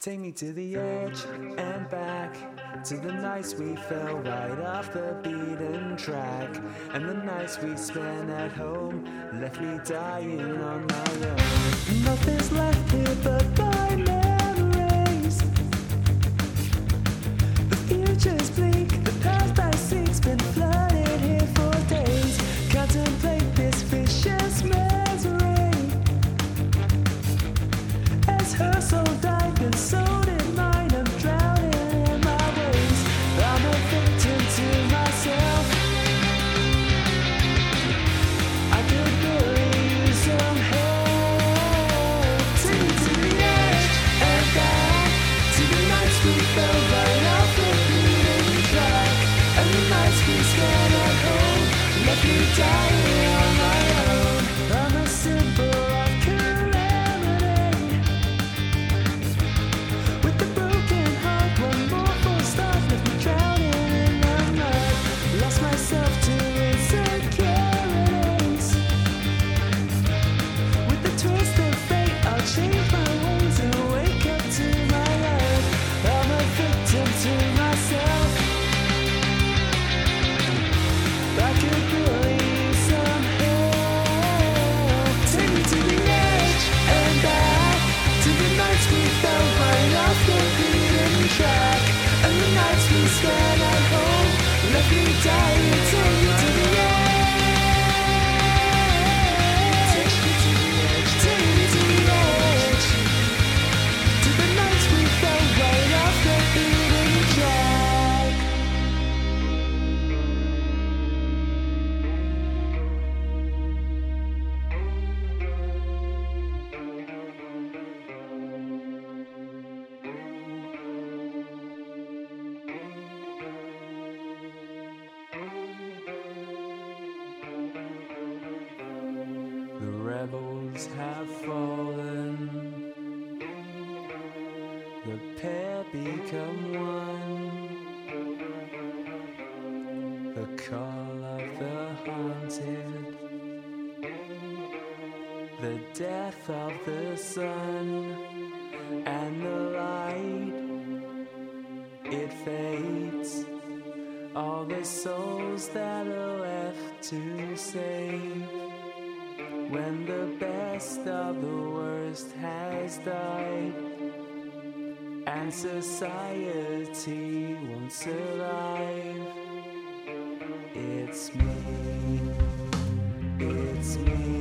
Take me to the edge and back to the nights we fell right off the beaten track, and the nights we spent at home left me dying on my own. Nothing's left here but my name. change. pebbles have fallen. The pair become one. The call of the haunted. The death of the sun and the light. It fades. All the souls that are left to save when the best of the worst has died and society won't survive. It's me, it's me.